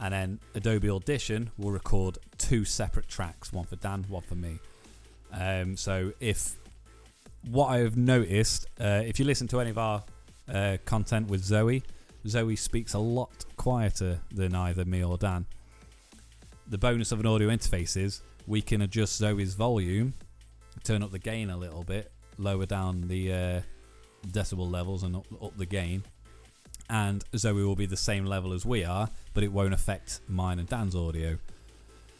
and then Adobe Audition will record two separate tracks one for Dan one for me um, so if what I have noticed, uh, if you listen to any of our uh, content with Zoe, Zoe speaks a lot quieter than either me or Dan. The bonus of an audio interface is we can adjust Zoe's volume, turn up the gain a little bit, lower down the uh, decibel levels, and up, up the gain. And Zoe will be the same level as we are, but it won't affect mine and Dan's audio.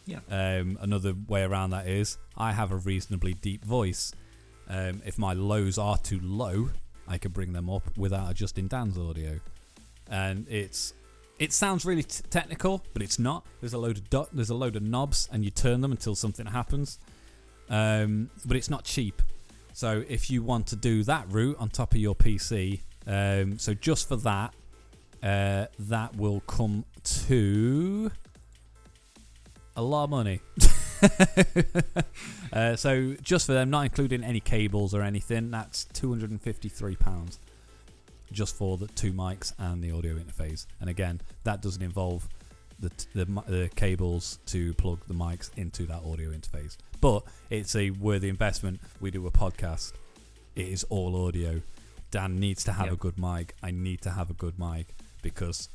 Yeah. Um, another way around that is I have a reasonably deep voice. Um, if my lows are too low, I can bring them up without adjusting Dan's audio, and it's it sounds really t- technical, but it's not. There's a load of dot, there's a load of knobs, and you turn them until something happens. Um, but it's not cheap. So if you want to do that route on top of your PC, um, so just for that, uh, that will come to a lot of money. uh, so just for them, not including any cables or anything, that's two hundred and fifty-three pounds just for the two mics and the audio interface. And again, that doesn't involve the, the the cables to plug the mics into that audio interface. But it's a worthy investment. We do a podcast. It is all audio. Dan needs to have Yep. a good mic. I need to have a good mic because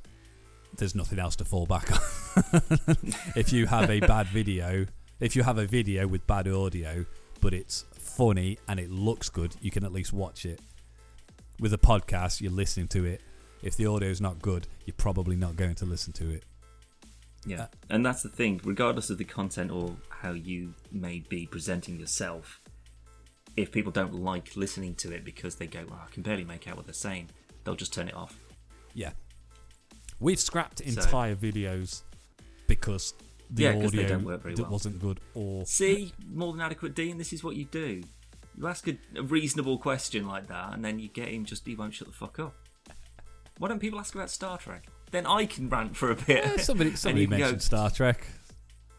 there's nothing else to fall back on. if you have a bad video, if you have a video with bad audio, but it's funny and it looks good, you can at least watch it. With a podcast, you're listening to it. If the audio is not good, you're probably not going to listen to it. Yeah, Uh, and that's the thing. Regardless of the content or how you may be presenting yourself, if people don't like listening to it because they go, "Well, I can barely make out what they're saying," they'll just turn it off. Yeah. We've scrapped So- entire videos because the Yeah, audio don't work very that well. wasn't good or See, more than adequate, Dean. This is what you do. You ask a, a reasonable question like that, and then you get him just he won't shut the fuck up. Why don't people ask about Star Trek? Then I can rant for a bit. Yeah, somebody somebody can go, mentioned Star Trek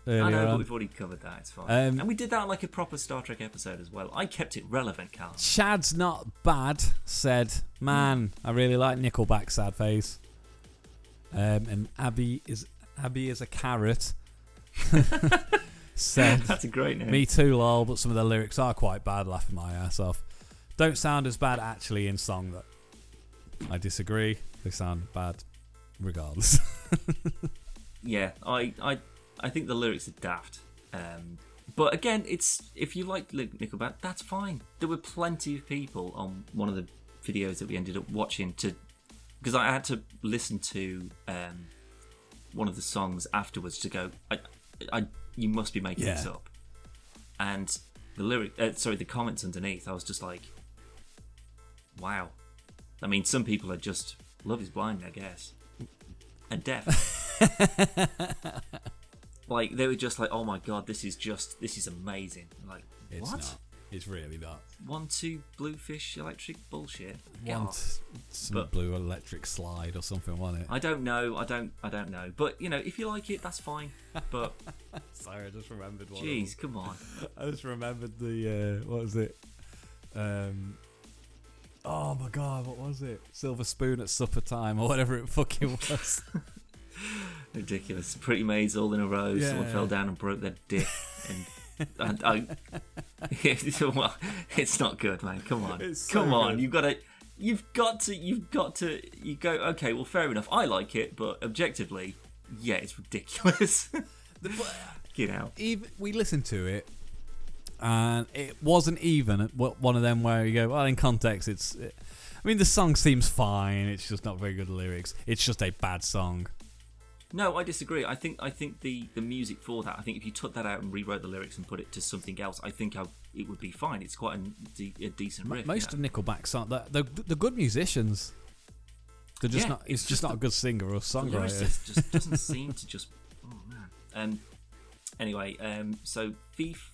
I know, but we've already covered that. It's fine. Um, and we did that like a proper Star Trek episode as well. I kept it relevant, Callum. Chad's not bad said, "Man, I really like Nickelback." Sad face. Um, and Abby is Abby is a carrot. said, That's a great name. "Me too, lol." But some of the lyrics are quite bad. Laughing my ass off. Don't sound as bad actually in song. That I disagree. They sound bad, regardless. yeah, I, I, I think the lyrics are daft. Um, but again, it's if you like Nickelback, that's fine. There were plenty of people on one of the videos that we ended up watching to, because I had to listen to um, one of the songs afterwards to go. I, I, you must be making this up. And the lyric, uh, sorry, the comments underneath, I was just like, wow. I mean, some people are just love is blind, I guess, and deaf. like they were just like, oh my god, this is just this is amazing. I'm like It's what? not. It's really not. One two bluefish electric bullshit. Get off. some But- blue electric slide or something, wasn't it? I don't know. I don't. I don't know. But you know, if you like it, that's fine. But Sorry, I just remembered one. jeez, come on. I just remembered the uh, what was it? Um, oh my god, what was it? Silver spoon at supper time or whatever it fucking was. Ridiculous. Pretty maids all in a row. Someone Yeah. fell down and broke their dick. And I, I, well, it's not good, man. Come on, so come on. good. You've got to, you've got to, you've got to. You go. Okay, well, fair enough. I like it, but objectively, yeah, it's ridiculous. you know. even we listened to it, and it wasn't even one of them where you go, well, in context, it's. It, I mean, the song seems fine. It's just not very good lyrics. It's just a bad song. No, I disagree. I think I think the the music for that. I think if you took that out and rewrote the lyrics and put it to something else, I think I, it would be fine. It's quite a, de- a decent riff. Most you know? of Nickelback song, the, the the good musicians. They're just Yeah, not. It's, it's just, just not a good singer or songwriter. lyricist just doesn't seem to just. Oh man. Um. Anyway, um. So Fif,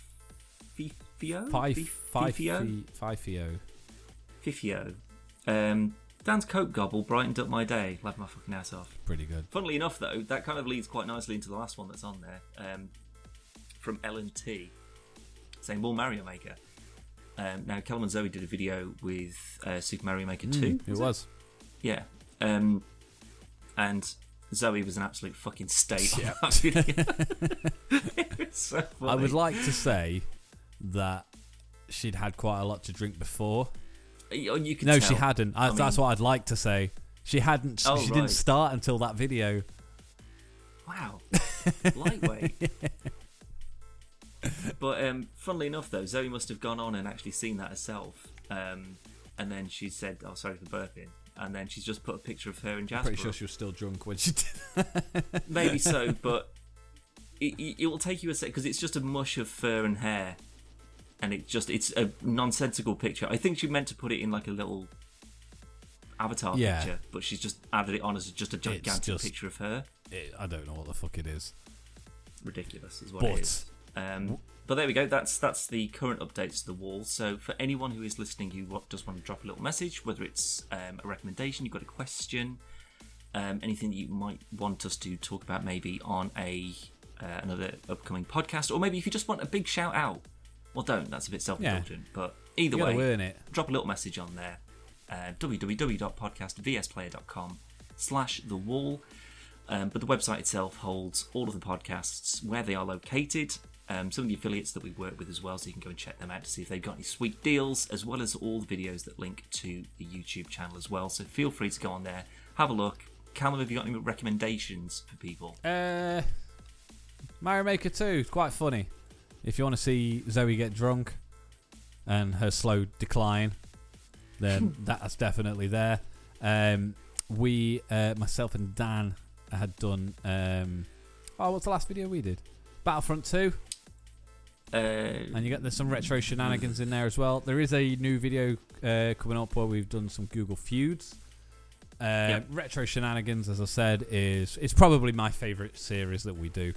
Fifio, Five, Fifio, Fifio. Fifio. Um. Dan's coke gobble brightened up my day. Laughed my fucking ass off. Pretty good. Funnily enough, though, that kind of leads quite nicely into the last one that's on there um, from Ellen T, saying more Mario Maker. Um, now, Callum and Zoe did a video with uh, Super Mario Maker 2. Mm, it was. Yeah. Um, and Zoe was an absolute fucking state Yeah. on that video. so funny. I would like to say that she'd had quite a lot to drink before. You, you could No, tell. she hadn't. I, I that's mean- what I'd like to say. She hadn't. Oh, she right. didn't start until that video. Wow. Lightweight. but um, funnily enough, though, Zoe must have gone on and actually seen that herself. Um, and then she said, "Oh, sorry for burping." And then she's just put a picture of her and Jasper. Pretty sure she was still drunk when she did. Maybe so, but it, it, it will take you a sec because it's just a mush of fur and hair, and it just it's a nonsensical picture. I think she meant to put it in like a little avatar Yeah. picture, but she's just added it on as just a gigantic just- picture of her. It, I don't know what the fuck it is. Ridiculous is what But- it is. Um, but there we go. That's that's the current updates to the wall. So for anyone who is listening, who just want to drop a little message, whether it's um, a recommendation, you've got a question, um, anything that you might want us to talk about, maybe on a uh, another upcoming podcast, or maybe if you just want a big shout out. Well, don't. That's a bit self-indulgent. But either You gotta way, earn it. drop a little message on there. Uh, www.podcastvsplayer.com slash the wall. Um, but the website itself holds all of the podcasts, where they are located, um, some of the affiliates that we work with as well, so you can go and check them out to see if they've got any sweet deals, as well as all the videos that link to the YouTube channel as well. So feel free to go on there, have a look. Callum, have you got any recommendations for people? Uh, Mario Maker 2 is quite funny. If you want to see Zoe get drunk and her slow decline, then that's definitely there. Um, we, uh, myself and Dan, had done. Um, oh, what's the last video we did? Battlefront 2. Uh, And you get there's some retro shenanigans in there as well. There is a new video uh, coming up where we've done some Google feuds. Uh, Yep. Retro shenanigans, as I said, is it's probably my favourite series that we do.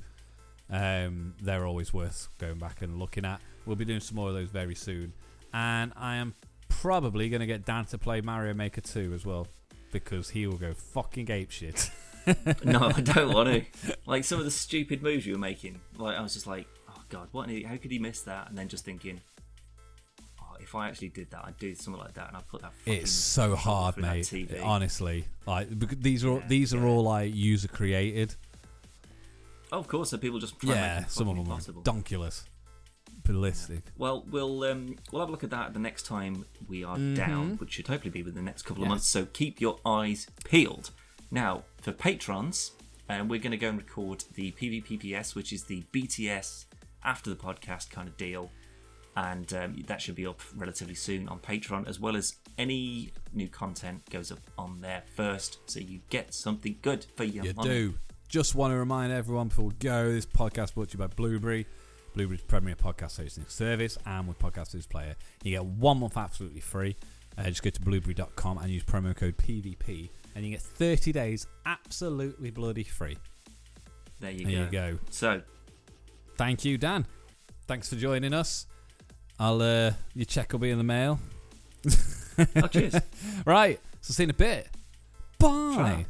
Um, they're always worth going back and looking at. We'll be doing some more of those very soon, and I am probably going to get Dan to play Mario Maker 2 as well because he will go fucking ape shit. no, I don't want to. Like some of the stupid moves you were making. Like I was just like, oh god, what? An. How could he miss that? And then just thinking, oh, if I actually did that, I'd do something like that, and I'd put that. Fucking It's so hard, mate. Honestly, like these are Yeah, these are yeah. all like user created. Oh, of course, so people just try Yeah, some of them are donkulous, ballistic. Well, we'll um, we'll have a look at that the next time we are Mm-hmm. down, which should hopefully be within the next couple of Yes. months. So keep your eyes peeled. Now, for patrons, um, we're going to go and record the PvPPS, which is the BTS after the podcast kind of deal, and um, that should be up relatively soon on Patreon, as well as any new content goes up on there first, so you get something good for your You money. do. Just want to remind everyone before we go, this podcast brought to you by Blubrry. Blubrry's premier podcast hosting service, and with Podcast Host Player, you get one month absolutely free. Uh, just go to blubrry.com and use promo code PVP, and you get 30 days absolutely bloody free. There you There go. you go. So, Thank you, Dan. Thanks for joining us. I'll uh, your check will be in the mail. oh, cheers. Right, so see you in a bit. Bye.